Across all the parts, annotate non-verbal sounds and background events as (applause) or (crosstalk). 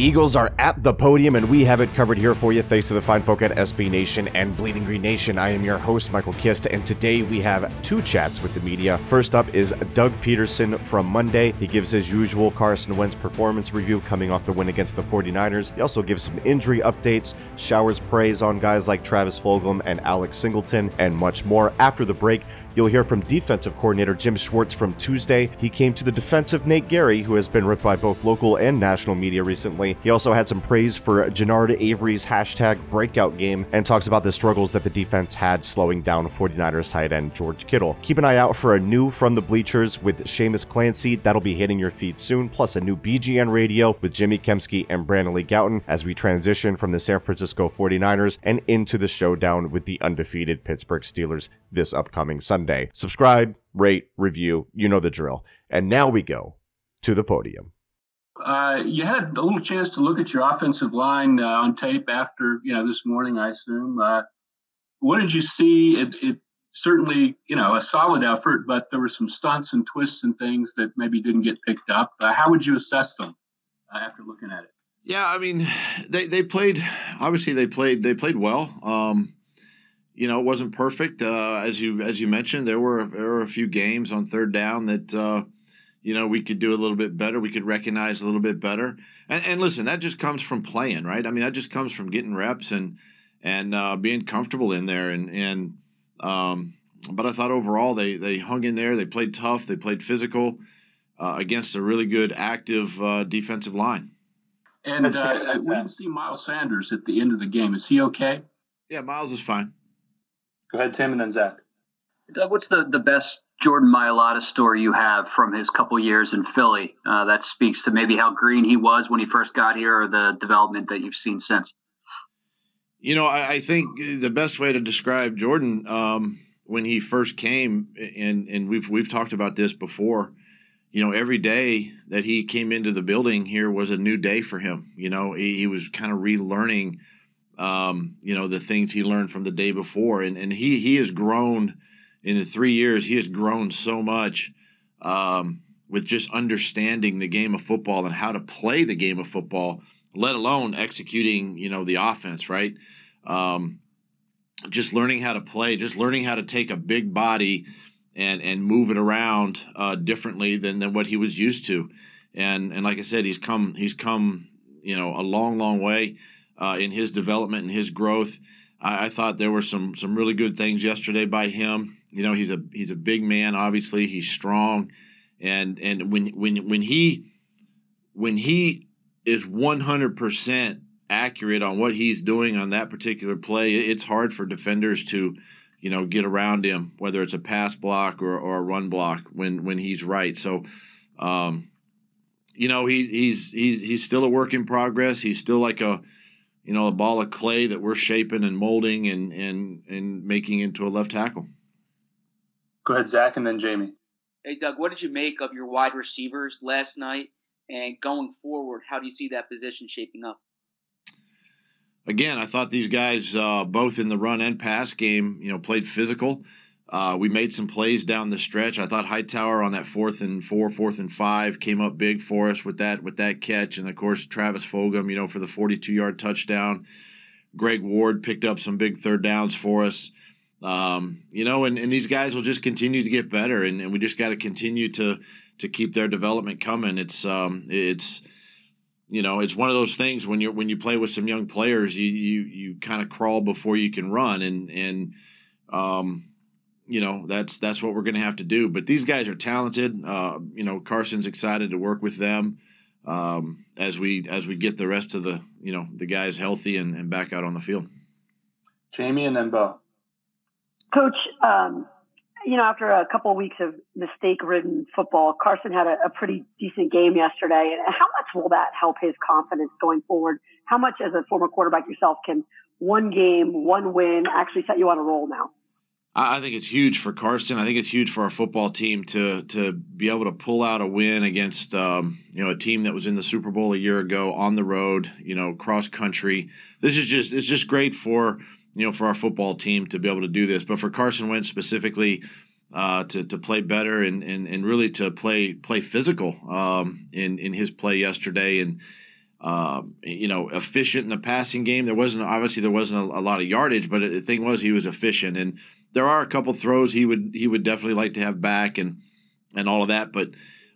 Eagles are at the podium, and we have it covered here for you thanks to the fine folk at SB Nation and Bleeding Green Nation. I am your host, Michael Kist, and today we have two chats with the media. First up is Doug Pederson from Monday. He gives his usual Carson Wentz performance review coming off the win against the 49ers. He also gives some injury updates, showers praise on guys like Travis Fulgham and Alex Singleton, and much more. After the break, You'll hear from defensive coordinator Jim Schwartz from Tuesday. He came to the defense of Nate Gerry, who has been ripped by both local and national media recently. He also had some praise for Genard Avery's hashtag breakout game and talks about the struggles that the defense had slowing down 49ers tight end George Kittle. Keep an eye out for a new From the Bleachers with Shamus Clancy. That'll be hitting your feed soon, plus a new BGN radio with Jimmy Kempski and Brandon Lee Gowton as we transition from the San Francisco 49ers and into the showdown with the undefeated Pittsburgh Steelers this upcoming Sunday. Subscribe, rate, review, you know the drill. And now we go to the podium. Uh, you had a little chance to look at your offensive line uh, on tape after you know this morning, I assume. Uh, what did you see? It, it, certainly you know a solid effort, but there were some stunts and twists and things that maybe didn't get picked up. Uh, how would you assess them uh, after looking at it? Yeah, I mean, they they played. Obviously, they played they played well. Um, you know, it wasn't perfect. Uh, as you as you mentioned, there were there were a few games on third down that uh, you know we could do a little bit better. We could recognize a little bit better. And, and listen, that just comes from playing, right? I mean, that just comes from getting reps and and uh, being comfortable in there. And and um, but I thought overall they they hung in there. They played tough. They played physical uh, against a really good active uh, defensive line. And uh, we didn't see Miles Sanders at the end of the game. Is he okay? Yeah, Miles is fine. Go ahead, Tim, and then Zach. Doug, what's the, the best Jordan Mailata story you have from his couple years in Philly uh, that speaks to maybe how green he was when he first got here or the development that you've seen since? You know, I, I think the best way to describe Jordan um, when he first came, and and we've we've talked about this before. You know, every day that he came into the building here was a new day for him. You know, he, he was kind of relearning – um, you know, the things he learned from the day before. And, and he, he has grown in the three years, he has grown so much um, with just understanding the game of football and how to play the game of football, let alone executing, you know, the offense, right? Um, just learning how to play, just learning how to take a big body and and move it around uh, differently than, than what he was used to. And and like I said, he's come he's come you know a long long way uh, in his development and his growth. I, I, thought there were some some really good things yesterday by him. You know, he's a he's a big man. Obviously, he's strong, and and when when when he when he is one hundred percent accurate on what he's doing on that particular play, it's hard for defenders to you know get around him, whether it's a pass block or, or a run block when when he's right. So. Um, you know, he, he's he's he's still a work in progress. He's still like a you know, a ball of clay that we're shaping and molding and and and making into a left tackle. Go ahead, Zach, and then Jamie. Hey, Doug, what did you make of your wide receivers last night? And going forward, how do you see that position shaping up? Again, I thought these guys, uh, both in the run and pass game, you know, played physical. Uh, we made some plays down the stretch. I thought Hightower on that fourth and four, fourth and five came up big for us with that with that catch, and of course Travis Fulgham, you know, for the 42 yard touchdown. Greg Ward picked up some big third downs for us. Um, you know, and, and these guys will just continue to get better, and, and we just got to continue to to keep their development coming. It's um, it's you know, it's one of those things when you when you play with some young players, you you you kind of crawl before you can run, and and um, you know that's that's what we're going to have to do. But these guys are talented. Uh, you know, Carson's excited to work with them um, as we as we get the rest of the you know the guys healthy and, and back out on the field. Jamie and then Bo. Coach, um, you know, after a couple of weeks of mistake-ridden football, Carson had a, a pretty decent game yesterday. And how much will that help his confidence going forward? How much, as a former quarterback yourself, can one game, one win actually set you on a roll now? I think it's huge for Carson. I think it's huge for our football team to to be able to pull out a win against um, you know a team that was in the Super Bowl a year ago on the road, you know, cross country. This is just it's just great for you know for our football team to be able to do this, but for Carson Wentz specifically. Uh, to, to play better and, and, and really to play play physical um, in in his play yesterday and um, you know, efficient in the passing game. There wasn't obviously there wasn't a, a, lot of yardage, but the thing was he was efficient, and there are a couple throws he would he would definitely like to have back and and all of that. But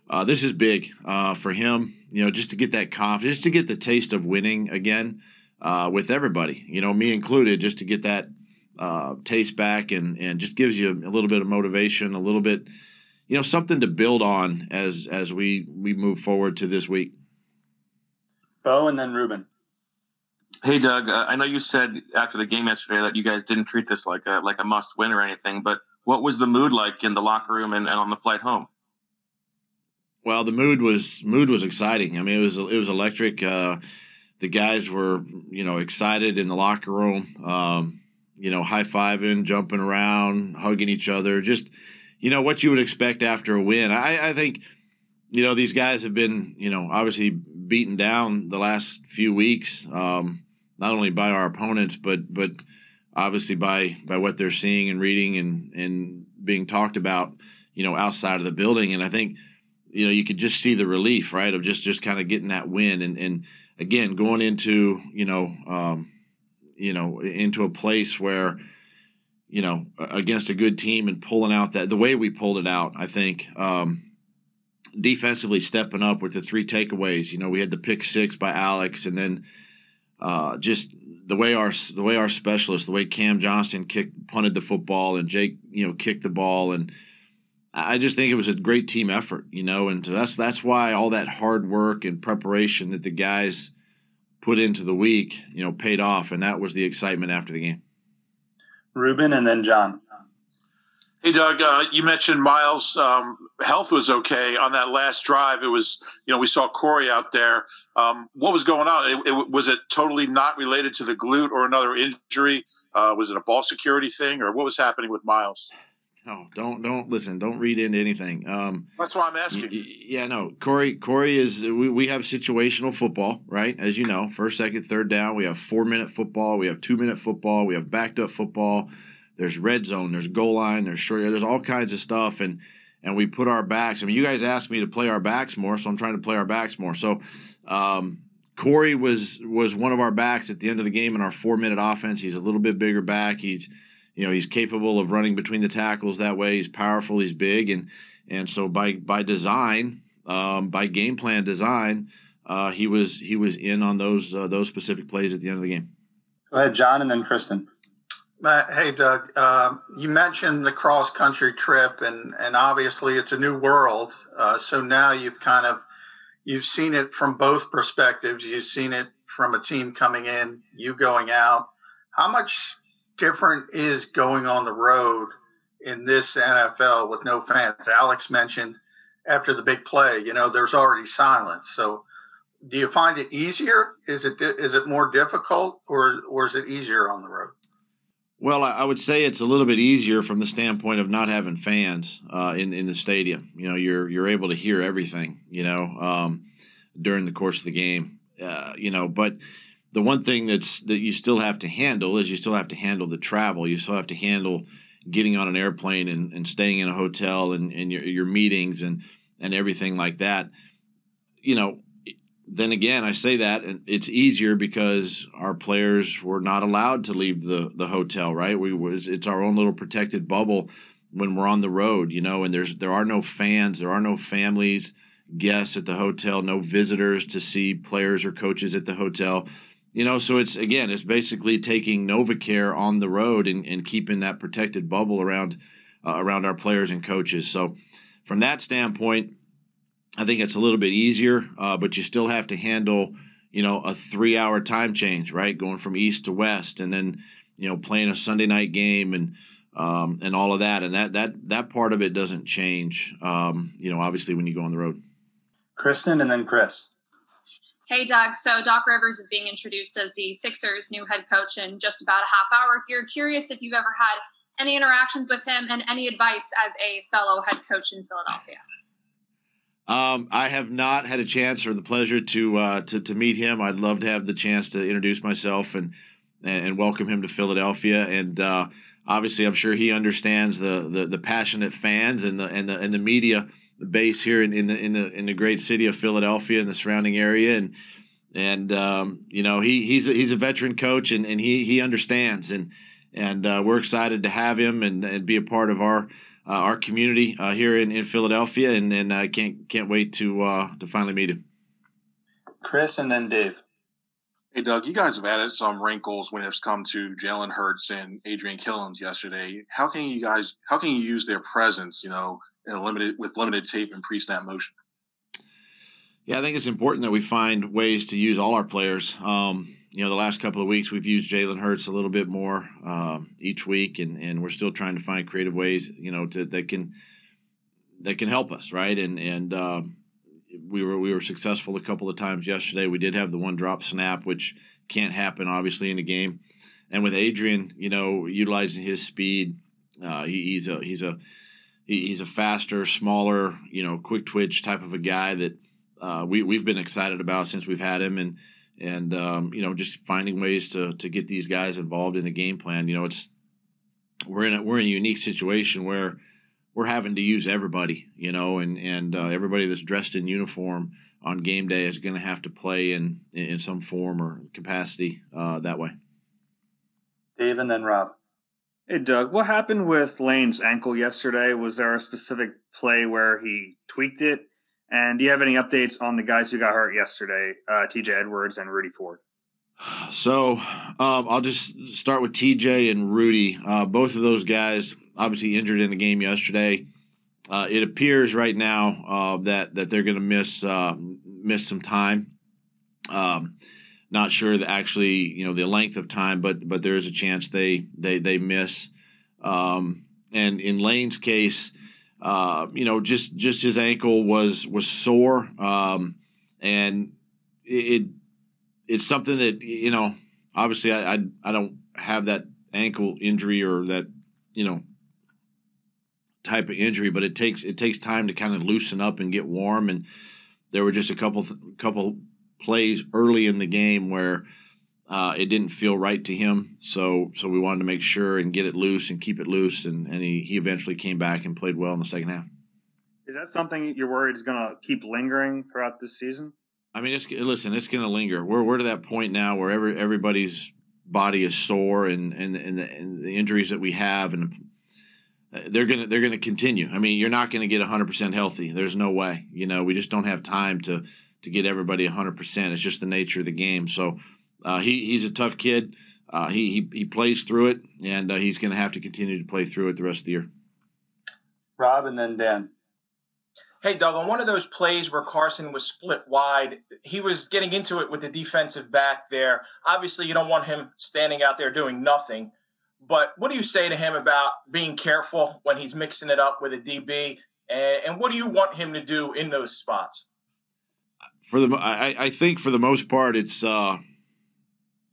uh, this is big uh, for him, you know, just to get that confidence, just to get the taste of winning again uh, with everybody, you know, me included, just to get that uh, taste back and and just gives you a little bit of motivation, a little bit, you know, something to build on as as we we move forward to this week. Bo and then Ruben. Hey Doug, uh, I know you said after the game yesterday that you guys didn't treat this like a like a must win or anything, but what was the mood like in the locker room and, and on the flight home? Well, the mood was mood was exciting. I mean, it was it was electric. Uh, the guys were you know excited in the locker room. Um, you know, high fiving, jumping around, hugging each other. Just you know what you would expect after a win. I, I think you know these guys have been you know obviously beaten down the last few weeks, um, not only by our opponents, but but obviously by by what they're seeing and reading and and being talked about, you know, outside of the building. And I think, you know, you could just see the relief, right, of just just kind of getting that win and and again going into you know um, you know into a place where you know against a good team and pulling out that the way we pulled it out, I think. Um, defensively stepping up with the three takeaways. You know, we had the pick six by Alex, and then uh, just the way our the way our specialists, the way Cam Johnston kicked punted the football, and Jake you know kicked the ball, and I just think it was a great team effort. You know, and so that's that's why all that hard work and preparation that the guys put into the week, you know, paid off, and that was the excitement after the game. Ruben and then John. Hey, Doug, uh, you mentioned Miles' um, health was okay on that last drive. It was, you know, we saw Corey out there. Um, what was going on? It, it, was it totally not related to the glute or another injury? Uh, was it a ball security thing, or what was happening with Miles? No, don't don't listen. Don't read into anything. Um, That's why I'm asking. Yeah, no. Corey, Corey is. We, we have situational football, right? As you know, first, second, third down. We have four minute football. We have two minute football. We have backed up football there's red zone, there's goal line, there's short, there's all kinds of stuff, and and we put our backs. I mean, you guys asked me to play our backs more, so I'm trying to play our backs more. So, um, Corey was was one of our backs at the end of the game in our four minute offense. He's a little bit bigger back. He's you know he's capable of running between the tackles that way. He's powerful. He's big, and and so by by design, um, by game plan design, uh, he was he was in on those uh, those specific plays at the end of the game. Go ahead, John, and then Kristen. Hey, Doug. Uh, you mentioned the cross country trip, and and obviously it's a new world. Uh, so now you've kind of you've seen it from both perspectives. You've seen it from a team coming in, you going out. How much different is going on the road in this NFL with no fans? Alex mentioned after the big play, you know, there's already silence. So do you find it easier? Is it is it more difficult, or or is it easier on the road? Well, I would say it's a little bit easier from the standpoint of not having fans uh, in in the stadium. You know, you're you're able to hear everything. You know, um, during the course of the game. Uh, you know, but the one thing that's that you still have to handle is you still have to handle the travel. You still have to handle getting on an airplane and, and staying in a hotel and, and your, your meetings and and everything like that. You know, then again, I say that and it's easier because our players were not allowed to leave the the hotel. Right? We was it's our own little protected bubble when we're on the road, you know. And there's there are no fans, there are no families, guests at the hotel, no visitors to see players or coaches at the hotel. You know, so it's again, it's basically taking NovaCare on the road and, and keeping that protected bubble around uh, around our players and coaches. So, from that standpoint, I think it's a little bit easier, uh, but you still have to handle, you know, a three-hour time change, right? Going from east to west, and then, you know, playing a Sunday night game and um, and all of that, and that that that part of it doesn't change. Um, you know, obviously when you go on the road. Kristen and then Chris. Hey, Doug. So Doc Rivers is being introduced as the Sixers' new head coach in just about a half hour here. Curious if you've ever had any interactions with him and any advice as a fellow head coach in Philadelphia. Um, I have not had a chance or the pleasure to, uh, to to meet him. I'd love to have the chance to introduce myself and and welcome him to Philadelphia. And uh, obviously, I'm sure he understands the, the the passionate fans and the and the and the media base here in, in the in the in the great city of Philadelphia and the surrounding area. And and um, you know he he's a, he's a veteran coach and, and he he understands and and uh, we're excited to have him and, and be a part of our our community uh, here in, in Philadelphia and and I can't can't wait to uh, to finally meet him. Chris and then Dave. Hey Doug, you guys have added some wrinkles when it's come to Jalen Hurts and Adrian Killins yesterday. How can you guys how can you use their presence, you know, in a limited with limited tape and pre-snap motion? Yeah, I think it's important that we find ways to use all our players. Um, you know, the last couple of weeks we've used Jalen Hurts a little bit more uh, each week, and and we're still trying to find creative ways, you know, to that can that can help us, right? And and uh, we were we were successful a couple of times yesterday. We did have the one drop snap, which can't happen obviously in a game. And with Adrian, you know, utilizing his speed, uh, he, he's a he's a he's a faster, smaller, you know, quick twitch type of a guy that uh, we we've been excited about since we've had him, and and um, you know just finding ways to to get these guys involved in the game plan. You know, it's we're in a, we're in a unique situation where we're having to use everybody. You know, and and uh, everybody that's dressed in uniform on game day is going to have to play in in some form or capacity uh, that way. Dave and then Rob. Hey, Doug, what happened with Lane's ankle yesterday? Was there a specific play where he tweaked it? And do you have any updates on the guys who got hurt yesterday, uh, TJ Edwards and Rudy Ford? So um, I'll just start with TJ and Rudy. Uh, both of those guys obviously injured in the game yesterday. Uh, it appears right now uh, that that they're going to miss uh, miss some time. Um, not sure that actually you know the length of time, but but there is a chance they they they miss. Um, and in Lane's case, uh, you know, just just his ankle was was sore, um, and it it's something that you know. Obviously, I, I I don't have that ankle injury or that you know type of injury, but it takes it takes time to kind of loosen up and get warm. And there were just a couple couple plays early in the game where uh, it didn't feel right to him. So so we wanted to make sure and get it loose and keep it loose. And, and he, he eventually came back and played well in the second half. Is that something you're worried is going to keep lingering throughout this season? I mean, it's listen, it's going to linger. We're we're to that point now where every everybody's body is sore and and and the, and the injuries that we have and they're gonna they're gonna continue. I mean, you're not going to get 100 percent healthy. There's no way. You know, we just don't have time to to get everybody 100 percent. It's just the nature of the game. So uh, he he's a tough kid. Uh, he, he he plays through it, and uh, he's going to have to continue to play through it the rest of the year. Rob and then Dan. Hey, Doug, on one of those plays where Carson was split wide, he was getting into it with the defensive back there. Obviously, you don't want him standing out there doing nothing. But what do you say to him about being careful when he's mixing it up with a DB? And, and what do you want him to do in those spots? For the, I, I think for the most part, it's uh,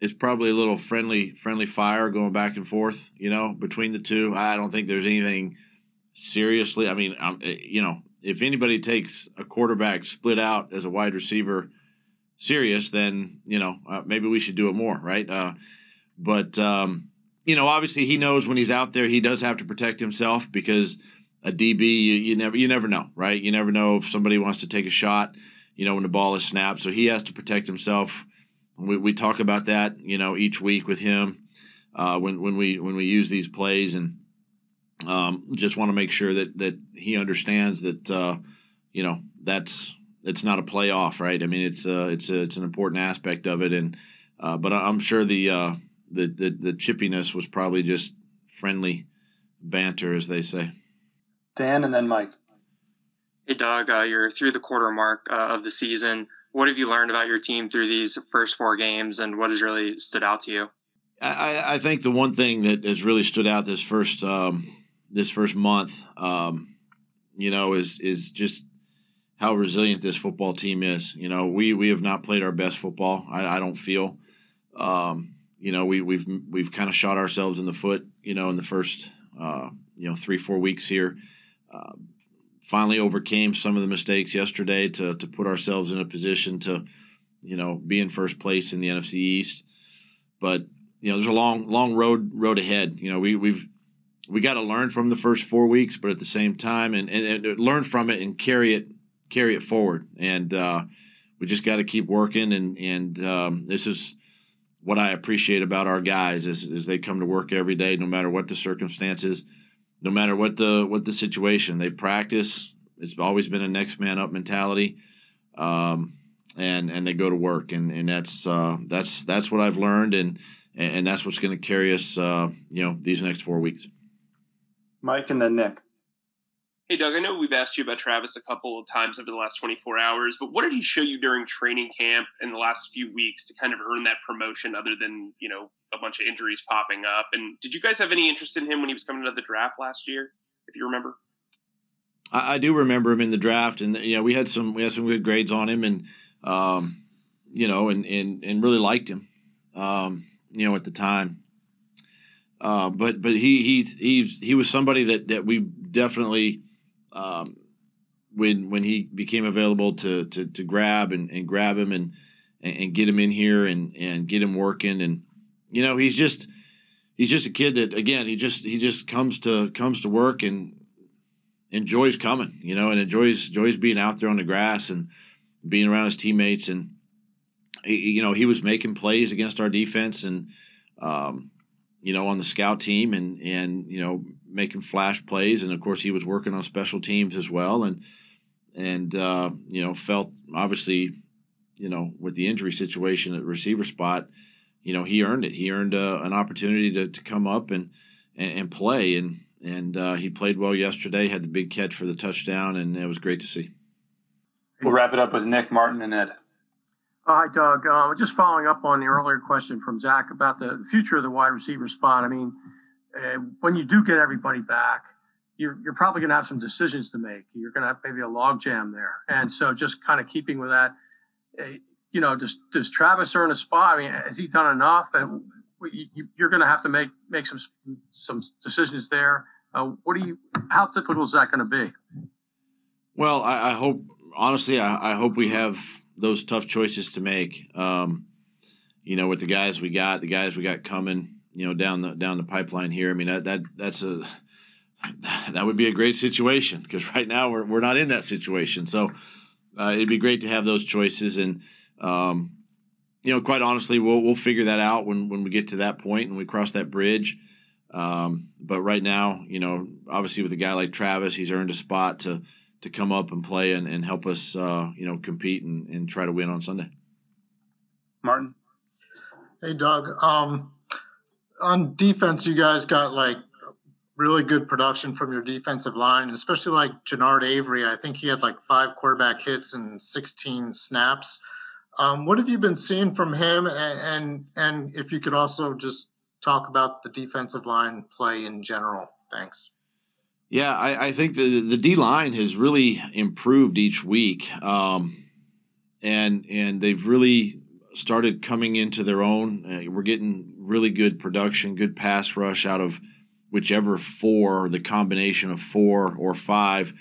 it's probably a little friendly friendly fire going back and forth, you know, between the two. I don't think there's anything seriously. I mean, um, you know, if anybody takes a quarterback split out as a wide receiver serious, then you know uh, maybe we should do it more, right? Uh, but um, you know, obviously he knows when he's out there, he does have to protect himself because a DB, you, you never you never know, right? You never know if somebody wants to take a shot, you know, when the ball is snapped. So he has to protect himself we, we talk about that, you know, each week with him uh, when when we when we use these plays, and um, just want to make sure that that he understands that uh, you know that's it's not a playoff, right? I mean, it's uh, it's a, it's an important aspect of it, and uh, but I'm sure the, uh, the the the chippiness was probably just friendly banter, as they say. Dan and then Mike. Hey, Doug, uh, you're through the quarter mark uh, of the season what have you learned about your team through these first four games, and what has really stood out to you? I, I think the one thing that has really stood out this first um, this first month, um, you know, is is just how resilient this football team is. You know, we we have not played our best football. I, I don't feel. Um, you know, we we've we've kind of shot ourselves in the foot. You know, in the first uh, you know three four weeks here. Uh, finally overcame some of the mistakes yesterday to to put ourselves in a position to, you know, be in first place in the NFC East. But you know, there's a long long road road ahead. You know, we we've we got to learn from the first four weeks, but at the same time, and, and, and learn from it and carry it carry it forward. And uh, we just got to keep working, and and um, this is what I appreciate about our guys is, is they come to work every day, no matter what the circumstances, no matter what the what the situation. They practice. It's always been a next man up mentality, um, and and they go to work, and and that's uh, that's that's what I've learned, and and that's what's going to carry us, uh, you know, these next four weeks. Mike and then Nick. Hey, Doug, I know we've asked you about Travis a couple of times over the last 24 hours, but what did he show you during training camp in the last few weeks to kind of earn that promotion other than, you know, a bunch of injuries popping up? And did you guys have any interest in him when he was coming to the draft last year, if you remember? I, I do remember him in the draft, and yeah, we had some we had some good grades on him, and um, you know, and and and really liked him, um, you know, at the time. Uh, but but he he he he was somebody that that we definitely um, when when he became available to to, to grab and, and grab him and, and get him in here and and get him working. And you know he's just he's just a kid that again he just he just comes to comes to work and enjoys coming you know and enjoys enjoys being out there on the grass and being around his teammates. And you know he was making plays against our defense and um, you know on the scout team and and you know making flash plays, and of course he was working on special teams as well, and and uh, you know felt obviously, you know with the injury situation at receiver spot, you know he earned it. He earned uh, an opportunity to, to come up and and, and play, and and uh, he played well yesterday. Had the big catch for the touchdown, and it was great to see. We'll wrap it up with Nick, Martin, and Ed. Hi, Doug. Uh, just following up on the earlier question from Zach about the future of the wide receiver spot. I mean, uh, when you do get everybody back, you're, you're probably going to have some decisions to make. You're going to have maybe a log jam there. And so just kind of keeping with that, uh, you know, does, does Travis earn a spot? I mean, has he done enough? And you, are going to have to make, make some, some decisions there. Uh, what do you, how difficult is that going to be? Well, I, I hope, honestly, I, I, hope we have those tough choices to make. Um, you know, with the guys we got, the guys we got coming, you know down the down the pipeline here. I mean that that that's a (laughs) that would be a great situation because right now we're we're not in that situation. So uh, it'd be great to have those choices and. Um, you know, quite honestly, we'll we'll figure that out when when we get to that point and we cross that bridge. Um, but right now, you know, obviously with a guy like Travis, he's earned a spot to to come up and play and, and help us, uh, you know, compete and, and try to win on Sunday. Martin. Hey, Doug. Um, on defense, you guys got like really good production from your defensive line, especially like Genard Avery. I think he had like five quarterback hits and 16 snaps. Um, what have you been seeing from him? And, and and if you could also just talk about the defensive line play in general. Thanks. Yeah, I, I think the the D line has really improved each week, um, and and they've really started coming into their own. Uh, we're getting really good production, good pass rush out of whichever four, the combination of four or five,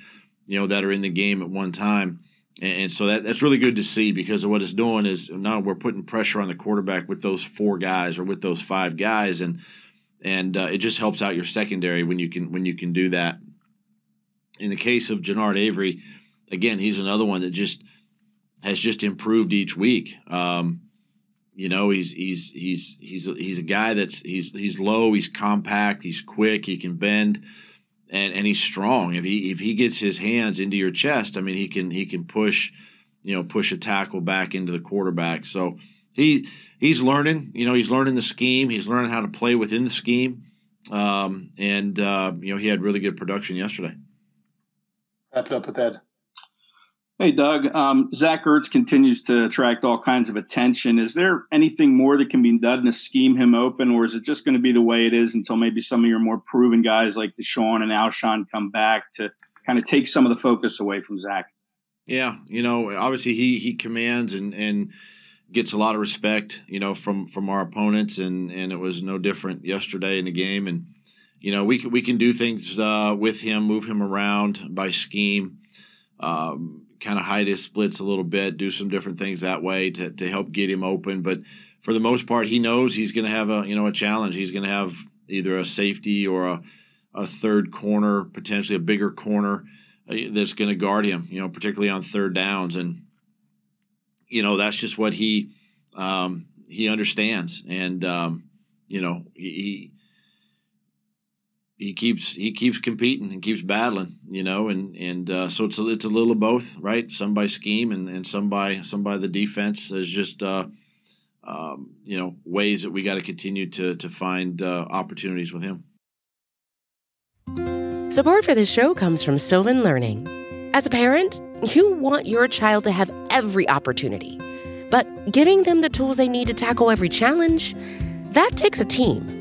you know, that are in the game at one time. And, and so that, that's really good to see because of what it's doing is now we're putting pressure on the quarterback with those four guys or with those five guys, and and uh, it just helps out your secondary when you can when you can do that. In the case of Genard Avery, again, he's another one that just has just improved each week. Um, you know, he's he's he's he's he's a guy that's he's he's low, he's compact, he's quick, he can bend, and and he's strong. If he if he gets his hands into your chest, I mean, he can he can push, you know, push a tackle back into the quarterback. So he he's learning. You know, he's learning the scheme. He's learning how to play within the scheme. Um, and uh, you know, he had really good production yesterday. Wrap it up with Ed. Hey, Doug. Um, Zach Ertz continues to attract all kinds of attention. Is there anything more that can be done to scheme him open, or is it just going to be the way it is until maybe some of your more proven guys like DeSean and Alshon come back to kind of take some of the focus away from Zach? Yeah, you know, obviously he he commands and and gets a lot of respect, you know, from from our opponents, and and it was no different yesterday in the game. And you know, we can, we can do things uh, with him, move him around by scheme. Um, kind of hide his splits a little bit, do some different things that way to, to help get him open. But for the most part, he knows he's going to have a you know a challenge. He's going to have either a safety or a, a third corner, potentially a bigger corner uh, that's going to guard him. You know, particularly on third downs and. you know, that's just what he um, he understands, and um, you know, he he keeps he keeps competing and keeps battling, you know, and and uh, so it's a, it's a little of both, right? Some by scheme and and some by some by the defense. There's just uh, um, you know ways that we got to continue to to find uh, opportunities with him. Support for this show comes from Sylvan Learning. As a parent, you want your child to have every opportunity, but giving them the tools they need to tackle every challenge, that takes a team.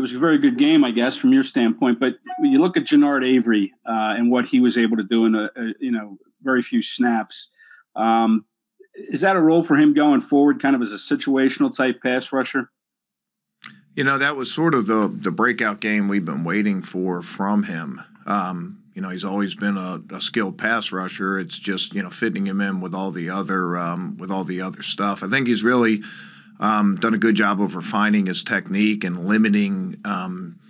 it was a very good game, I guess, from your standpoint. But you look at Genard Avery uh, and what he was able to do in a, a you know very few snaps, um, is that a role for him going forward, kind of as a situational type pass rusher? You know, that was sort of the the breakout game we've been waiting for from him. Um, you know, he's always been a, a, skilled pass rusher. It's just you know fitting him in with all the other um, with all the other stuff. I think he's really um, done a good job of refining his technique and limiting, um,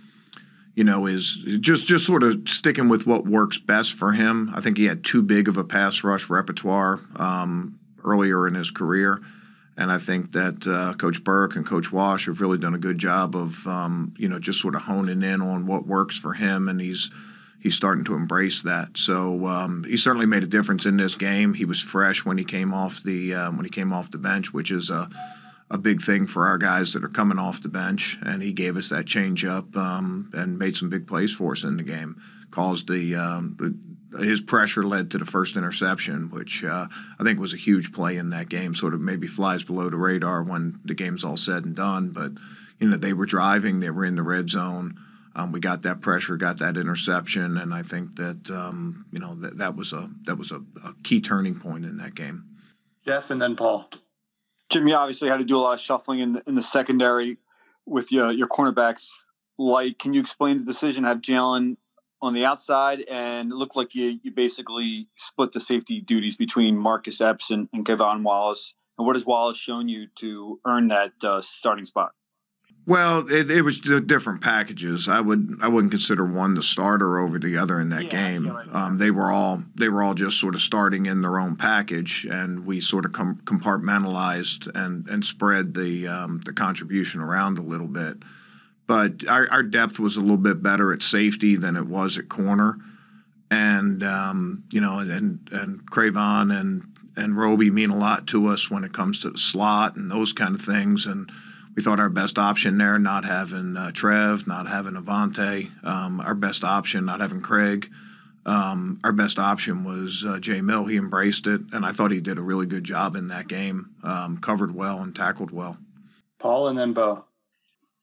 you know, his just just sort of sticking with what works best for him. I think he had too big of a pass rush repertoire um, earlier in his career, and I think that uh, Coach Burke and Coach Wash have really done a good job of, um, you know, just sort of honing in on what works for him, and he's he's starting to embrace that. So um, he certainly made a difference in this game. He was fresh when he came off the um, when he came off the bench, which is a a big thing for our guys that are coming off the bench, and he gave us that change up um, and made some big plays for us in the game. Caused the, um, his pressure led to the first interception, which uh, I think was a huge play in that game. Sort of maybe flies below the radar when the game's all said and done, but you know they were driving, they were in the red zone. Um, we got that pressure, got that interception, and I think that um, you know that that was a that was a, a key turning point in that game. Jeff and then Paul. Jim, you obviously had to do a lot of shuffling in the, in the secondary with your your cornerbacks. Like, can you explain the decision? Have Jalen on the outside, and it looked like you you basically split the safety duties between Marcus Epps and, and K'Von Wallace. And what has Wallace shown you to earn that uh, starting spot? Well, it, it was different packages. I would I wouldn't consider one the starter over the other in that yeah, game. Um, they were all they were all just sort of starting in their own package, and we sort of com- compartmentalized and and spread the um, the contribution around a little bit. But our, our, depth was a little bit better at safety than it was at corner, and um, you know, and and K'Von and and Roby mean a lot to us when it comes to the slot and those kind of things, and we thought our best option there, not having uh, Trev, not having Avonte, um, our best option, not having Craig. Um, our best option was uh, Jay Mill. He embraced it, and I thought he did a really good job in that game. Um, covered well and tackled well. Paul and then Bo.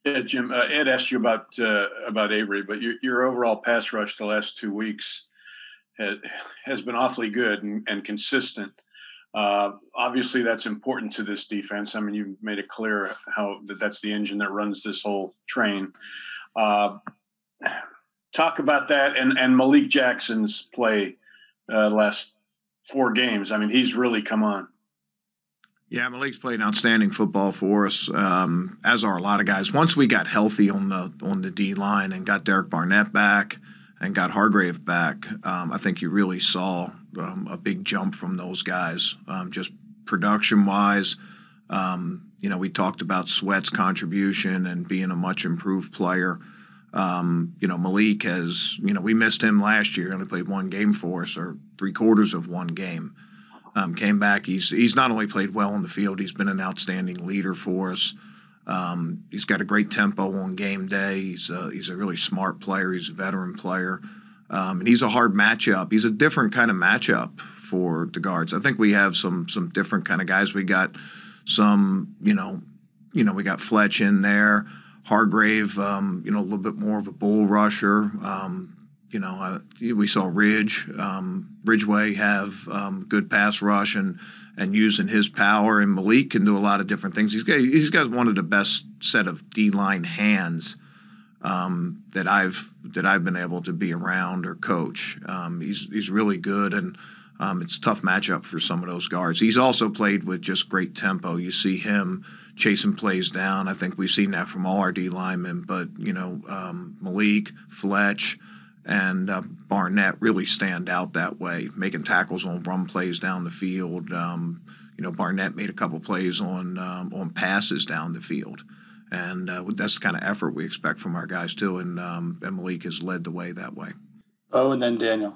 Yeah, Jim. Uh, Ed asked you about uh, about Avery, but your, your overall pass rush the last two weeks has has been awfully good and, and consistent. Uh, obviously, that's important to this defense. I mean, you've made it clear how that that's the engine that runs this whole train. Uh, talk about that and and Malik Jackson's play uh, last four games. I mean, he's really come on. Yeah, Malik's played outstanding football for us, um, as are a lot of guys. Once we got healthy on the on the D line and got Derek Barnett back and got Hargrave back, um, I think you really saw um, a big jump from those guys, um, just production wise. Um, you know, we talked about Sweat's contribution and being a much improved player. Um, you know, Malik has, you know, we missed him last year, only played one game for us, or three quarters of one game. Um, came back. He's he's not only played well on the field, he's been an outstanding leader for us. Um, he's got a great tempo on game day. He's a, he's a really smart player. He's a veteran player, um, and he's a hard matchup. He's a different kind of matchup for the guards. I think we have some some different kind of guys. We got some, you know, you know, we got Fletch in there, Hargrave, um, you know, a little bit more of a bull rusher. Um, you know, we saw Ridge, um, Ridgeway have um, good pass rush and and using his power, and Malik can do a lot of different things. He's got he's got one of the best set of D line hands um, that I've that I've been able to be around or coach. Um, he's he's really good and. Um, it's a tough matchup for some of those guards. He's also played with just great tempo. You see him chasing plays down. I think we've seen that from all our D linemen, but you know um, Malik, Fletch, and uh, Barnett really stand out that way, making tackles on run plays down the field. Um, you know, Barnett made a couple plays on um, on passes down the field, and uh, that's the kind of effort we expect from our guys too. And, um, and Malik has led the way that way. Oh, and then Daniel.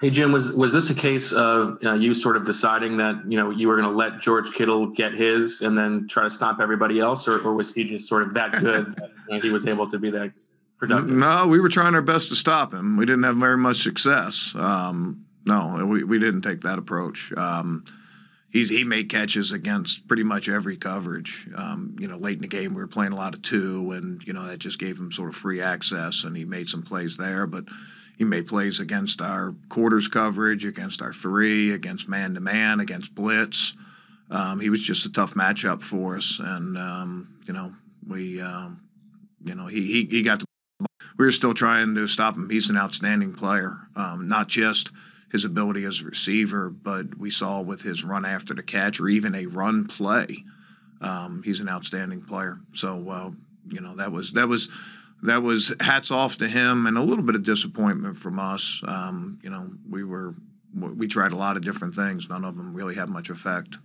Hey Jim, was was this a case of uh, you sort of deciding that you know you were going to let George Kittle get his and then try to stop everybody else, or, or was he just sort of that good that he was able to be that productive? No, we were trying our best to stop him. We didn't have very much success. Um, no, we, we didn't take that approach. Um, he's he made catches against pretty much every coverage. Um, you know, late in the game we were playing a lot of two, and you know that just gave him sort of free access, and he made some plays there, but he made plays against our quarters coverage, against our three, against man to man, against blitz. Um, he was just a tough matchup for us, and um, you know we, um, you know he, he he got the. We were still trying to stop him. He's an outstanding player, um, not just his ability as a receiver, but we saw with his run after the catch or even a run play, um, he's an outstanding player. So uh, you know that was that was that was hats off to him and a little bit of disappointment from us. Um, you know, we were we tried a lot of different things. None of them really had much effect.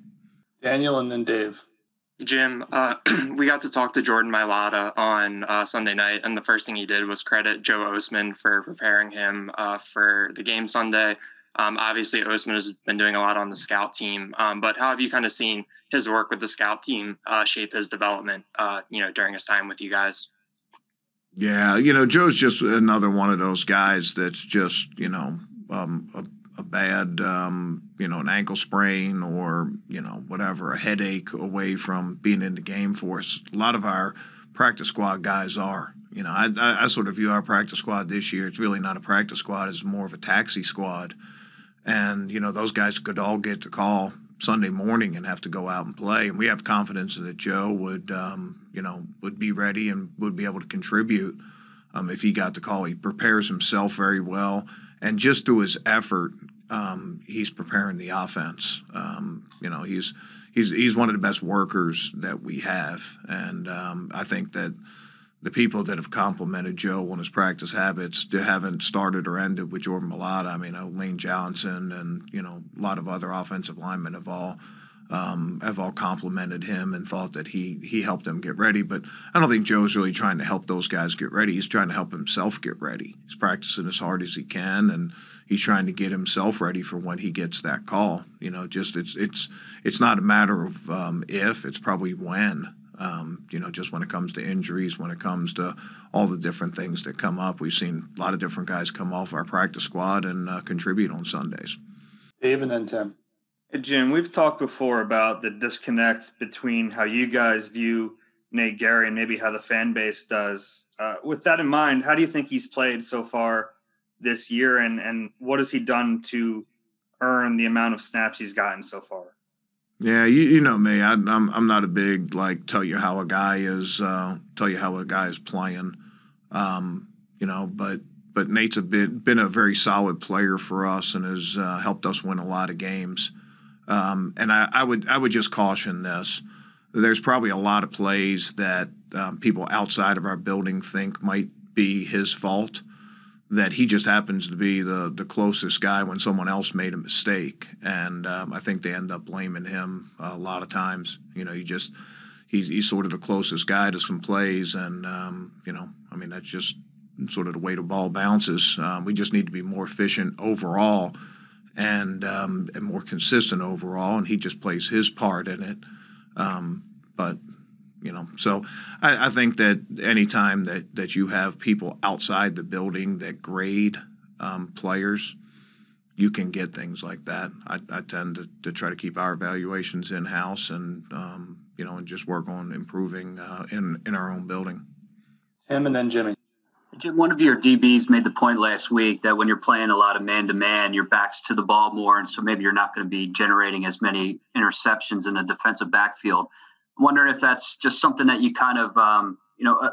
Daniel and then Dave. Jim, uh, (clears throat) we got to talk to Jordan Mailata on uh, Sunday night, and the first thing he did was credit Joe Ostman for preparing him uh, for the game Sunday. Um, obviously, Ostman has been doing a lot on the scout team, um, but how have you kind of seen his work with the scout team uh, shape his development? Uh, you know, during his time with you guys. Yeah, you know, Joe's just another one of those guys that's just, you know, um, a, a, bad, um, you know, an ankle sprain or, you know, whatever, a headache away from being in the game for us. A lot of our practice squad guys are. You know, I, I, I sort of view our practice squad this year, it's really not a practice squad, it's more of a taxi squad. And, you know, those guys could all get the call Sunday morning and have to go out and play. And we have confidence that Joe would, um, you know, would be ready and would be able to contribute um, if he got the call. He prepares himself very well, and just through his effort, um, he's preparing the offense. Um, you know, he's he's he's one of the best workers that we have, and um, I think that the people that have complimented Joe on his practice habits haven't started or ended with Jordan Mailata. I mean, Lane Johnson and you know a lot of other offensive linemen have all um, have all complimented him and thought that he he helped them get ready. But I don't think Joe's really trying to help those guys get ready. He's trying to help himself get ready. He's practicing as hard as he can, and he's trying to get himself ready for when he gets that call. You know, just it's it's it's not a matter of um, if; it's probably when. Um, you know, just when it comes to injuries, when it comes to all the different things that come up, we've seen a lot of different guys come off our practice squad and uh, contribute on Sundays. Dave and then Tim. Jim, we've talked before about the disconnect between how you guys view Nate Gerry and maybe how the fan base does. Uh, with that in mind, how do you think he's played so far this year, and and what has he done to earn the amount of snaps he's gotten so far? Yeah, you, you know me. I, am I'm, I'm not a big like tell you how a guy is uh, tell you how a guy is playing. Um, you know, but but Nate's a been been a very solid player for us and has uh, helped us win a lot of games. Um, and I, I, would I would just caution this. There's probably a lot of plays that um, people outside of our building think might be his fault that he just happens to be the the closest guy when someone else made a mistake, and um, I think they end up blaming him a lot of times. You know, he just he's, he's sort of the closest guy to some plays, and um, you know, I mean that's just sort of the way the ball bounces. Um, we just need to be more efficient overall, and um, and more consistent overall. And he just plays his part in it. Um, but you know, so I, I think that anytime that that you have people outside the building that grade um, players, you can get things like that. I, I tend to, to try to keep our evaluations in house and um, you know and just work on improving uh, in in our own building. Tim and then Jimmy. Jim, one of your DBs made the point last week that when you're playing a lot of man to man, your back's to the ball more, and so maybe you're not going to be generating as many interceptions in the defensive backfield. I'm wondering if that's just something that you kind of, um, you know, uh,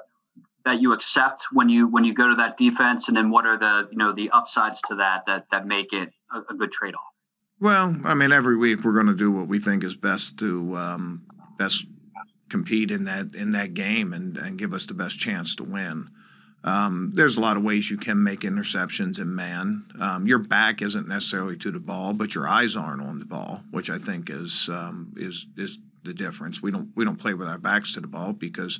that you accept when you when you go to that defense, and then what are the you know the upsides to that that that make it a, a good trade off? Well, I mean, every week we're going to do what we think is best to um, best compete in that in that game and, and give us the best chance to win. Um, there's a lot of ways you can make interceptions in man. Um, your back isn't necessarily to the ball, but your eyes aren't on the ball, which I think is um, is is the difference. We don't we don't play with our backs to the ball because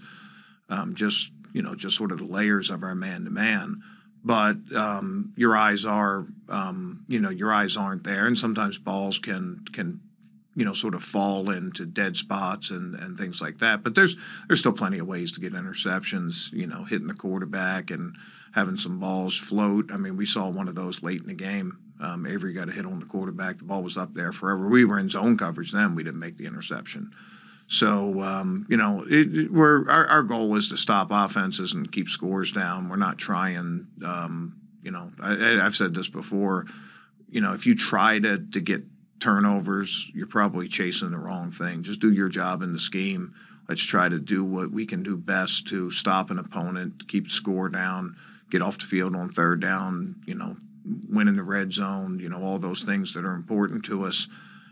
um, just you know just sort of the layers of our man to man. But um, your eyes are um, you know your eyes aren't there, and sometimes balls can can you know sort of fall into dead spots and and things like that. But there's there's still plenty of ways to get interceptions. You know, hitting the quarterback and having some balls float. I mean, we saw one of those late in the game. Um, Avery got a hit on the quarterback. The ball was up there forever. We were in zone coverage then. We didn't make the interception. So um, you know, it, we're our, our goal is to stop offenses and keep scores down. We're not trying. Um, you know, I, I've said this before. You know, if you try to to get turnovers, you're probably chasing the wrong thing. Just do your job in the scheme. Let's try to do what we can do best to stop an opponent, keep the score down, get off the field on third down, you know, win in the red zone, you know, all those things that are important to us.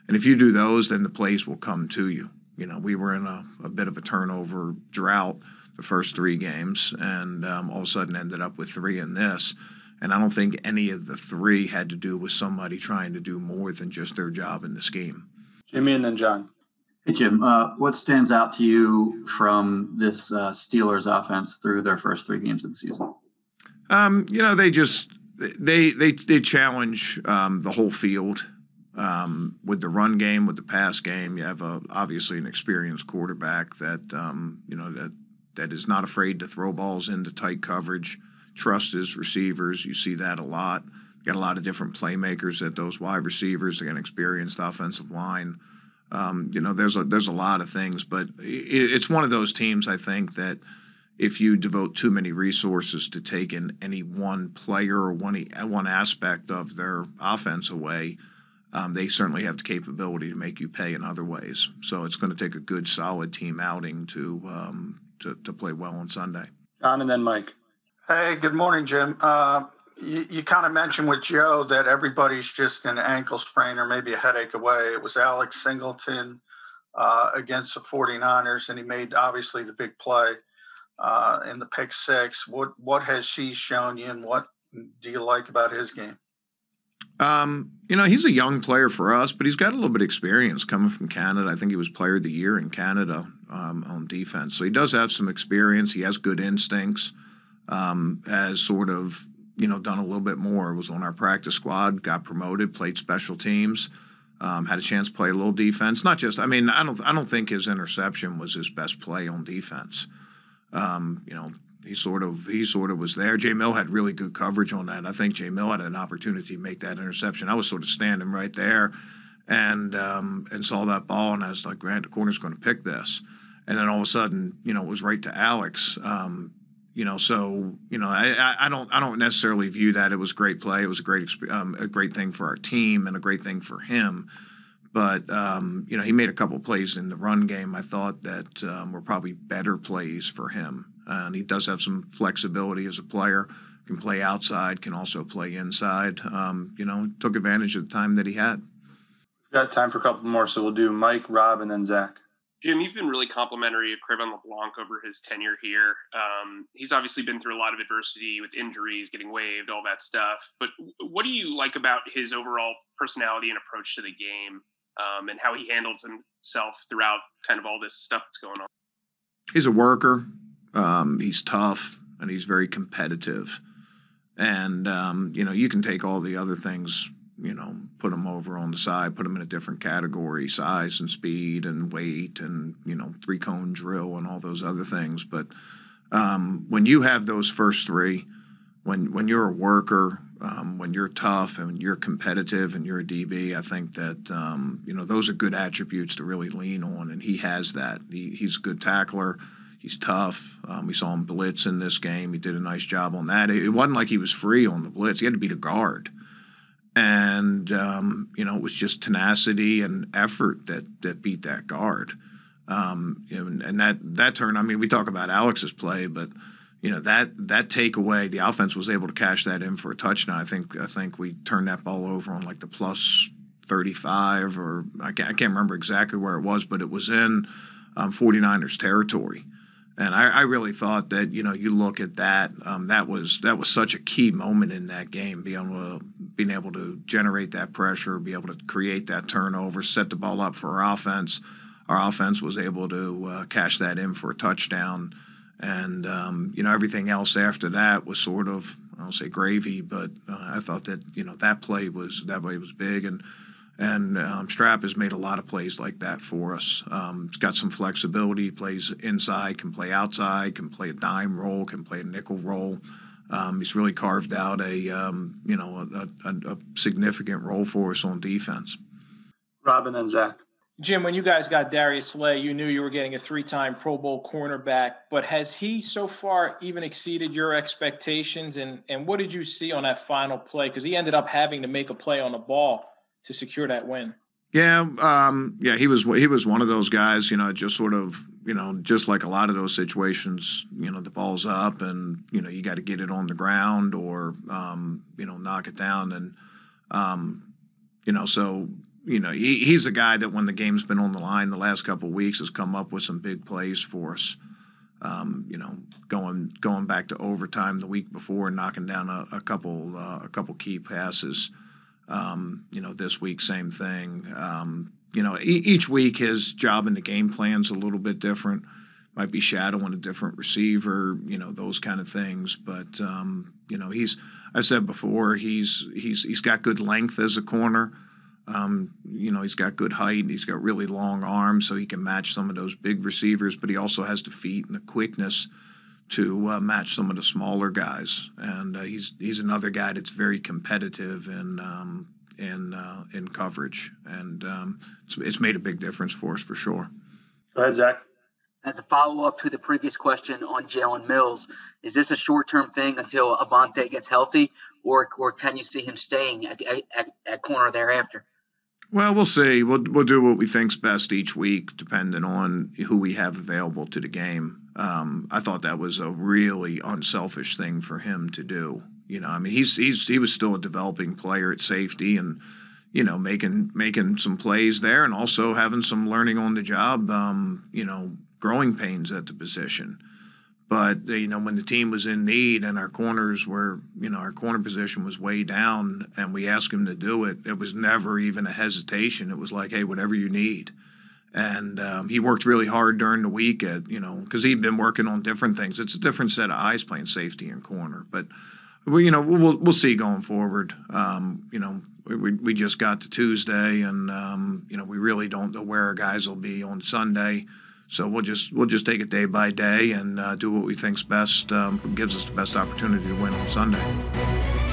And if you do those, then the plays will come to you. You know, we were in a, a bit of a turnover drought the first three games, and um, all of a sudden ended up with three in this. And I don't think any of the three had to do with somebody trying to do more than just their job in the scheme. Jimmy and then John. Hey, Jim, uh, what stands out to you from this uh, Steelers offense through their first three games of the season? Um, you know, they just they they they challenge um, the whole field um, with the run game, with the pass game. You have a, obviously an experienced quarterback that um, you know that that is not afraid to throw balls into tight coverage trust his receivers. You see that a lot. Got a lot of different playmakers at those wide receivers. They got an experienced offensive line. Um, you know, there's a there's a lot of things, but it, it's one of those teams. I think that if you devote too many resources to taking any one player or one one aspect of their offense away, um, they certainly have the capability to make you pay in other ways. So it's going to take a good, solid team outing to um, to, to play well on Sunday. John and then Mike. Hey, good morning, Jim. Uh, you, you kind of mentioned with Joe that everybody's just an ankle sprain or maybe a headache away. It was Alex Singleton uh, against the 49ers, and he made obviously the big play uh, in the pick six. What what has he shown you, and what do you like about his game? Um, you know, he's a young player for us, but he's got a little bit of experience coming from Canada. I think he was Player of the Year in Canada um, on defense, so he does have some experience. He has good instincts um, has sort of you know done a little bit more. Was on our practice squad, got promoted, played special teams, um, had a chance to play a little defense. Not just, I mean, I don't, I don't think his interception was his best play on defense. Um, you know, he sort of, he sort of was there. Jay Mill had really good coverage on that. I think Jay Mill had an opportunity to make that interception. I was sort of standing right there, and um, and saw that ball, and I was like, Grant, the corner's going to pick this. And then all of a sudden, you know, it was right to Alex. Um, you know, so you know, I, I don't I don't necessarily view that it was great play. It was a great um, a great thing for our team and a great thing for him. But um, you know, he made a couple plays in the run game. I thought that um, were probably better plays for him, and he does have some flexibility as a player. Can play outside, can also play inside. Um, you know, took advantage of the time that he had. We've got time for a couple more, so we'll do Mike, Rob, and then Zach. Jim, you've been really complimentary of Cre'Von LeBlanc over his tenure here. Um, he's obviously been through a lot of adversity with injuries, getting waived, all that stuff. But what do you like about his overall personality and approach to the game, um, and how he handles himself throughout kind of all this stuff that's going on? He's a worker. Um, he's tough, and he's very competitive. And um, you know, you can take all the other things you know, put them over on the side, put them in a different category, size and speed and weight and, you know, three cone drill and all those other things. But um, when you have those first three, when when you're a worker, um, when you're tough and you're competitive and you're a DB, I think that um, you know those are good attributes to really lean on, and he has that. He, he's a good tackler. He's tough. Um, we saw him blitz in this game. He did a nice job on that. It, it wasn't like he was free on the blitz. He had to beat a guard, and um, you know it was just tenacity and effort that that beat that guard. Um, and, and that that turn. I mean, we talk about Alex's play, but you know that that takeaway, the offense was able to cash that in for a touchdown. I think I think we turned that ball over on like the plus 35 or I can't, I can't remember exactly where it was, but it was in um, 49ers territory. And I, I, really thought that you know you look at that um, that was that was such a key moment in that game being able to being able to generate that pressure, be able to create that turnover, set the ball up for our offense. Our offense was able to uh, cash that in for a touchdown and um, you know everything else after that was sort of I don't say gravy, but uh, I thought that you know that play was that play was big, and and um, Strap has made a lot of plays like that for us. Um, he's got some flexibility. Plays inside, can play outside, can play a dime role, can play a nickel role. Um, he's really carved out a um, you know a, a, a significant role for us on defense. Robin and Zach. Jim, when you guys got Darius Slay, you knew you were getting a three-time Pro Bowl cornerback. But has he so far even exceeded your expectations? And and what did you see on that final play? Because he ended up having to make a play on the ball to secure that win. Yeah, um, yeah, he was he was one of those guys. You know, just sort of you know, just like a lot of those situations. You know, the ball's up, and you know, you got to get it on the ground or um, you know, knock it down, and um, you know, so you know, he, he's a guy that when the game's been on the line the last couple weeks has come up with some big plays for us. Um, you know, going going back to overtime the week before, and knocking down a, a couple uh, a couple key passes. Um, you know, this week same thing. Um, you know, e- each week his job in the game plan's a little bit different. Might be shadowing a different receiver. You know, those kind of things. But um, you know, he's I said before he's he's he's got good length as a corner. Um, you know, he's got good height. He's got really long arms, so he can match some of those big receivers. But he also has the feet and the quickness to uh, match some of the smaller guys. And uh, he's he's another guy that's very competitive in um, in uh, in coverage, and um, it's, it's made a big difference for us for sure. Go ahead, Zach. As a follow up to the previous question on Jalen Mills, is this a short term thing until Avonte gets healthy, or or can you see him staying at, at, at corner thereafter? Well, we'll see. We'll we'll do what we think's best each week, depending on who we have available to the game. Um, I thought that was a really unselfish thing for him to do. You know, I mean, he's he's he was still a developing player at safety, and you know, making making some plays there, and also having some learning on the job. Um, you know, growing pains at the position. But you know, when the team was in need and our corners were, you know, our corner position was way down, and we asked him to do it, it was never even a hesitation. It was like, hey, whatever you need. And um, he worked really hard during the week at, you know, because he'd been working on different things. It's a different set of eyes playing safety and corner, but we, you know, we'll we'll see going forward. Um, you know, we we just got to Tuesday, and um, you know, we really don't know where our guys will be on Sunday. So we'll just we'll just take it day by day and uh, do what we think's best, um, gives us the best opportunity to win on Sunday.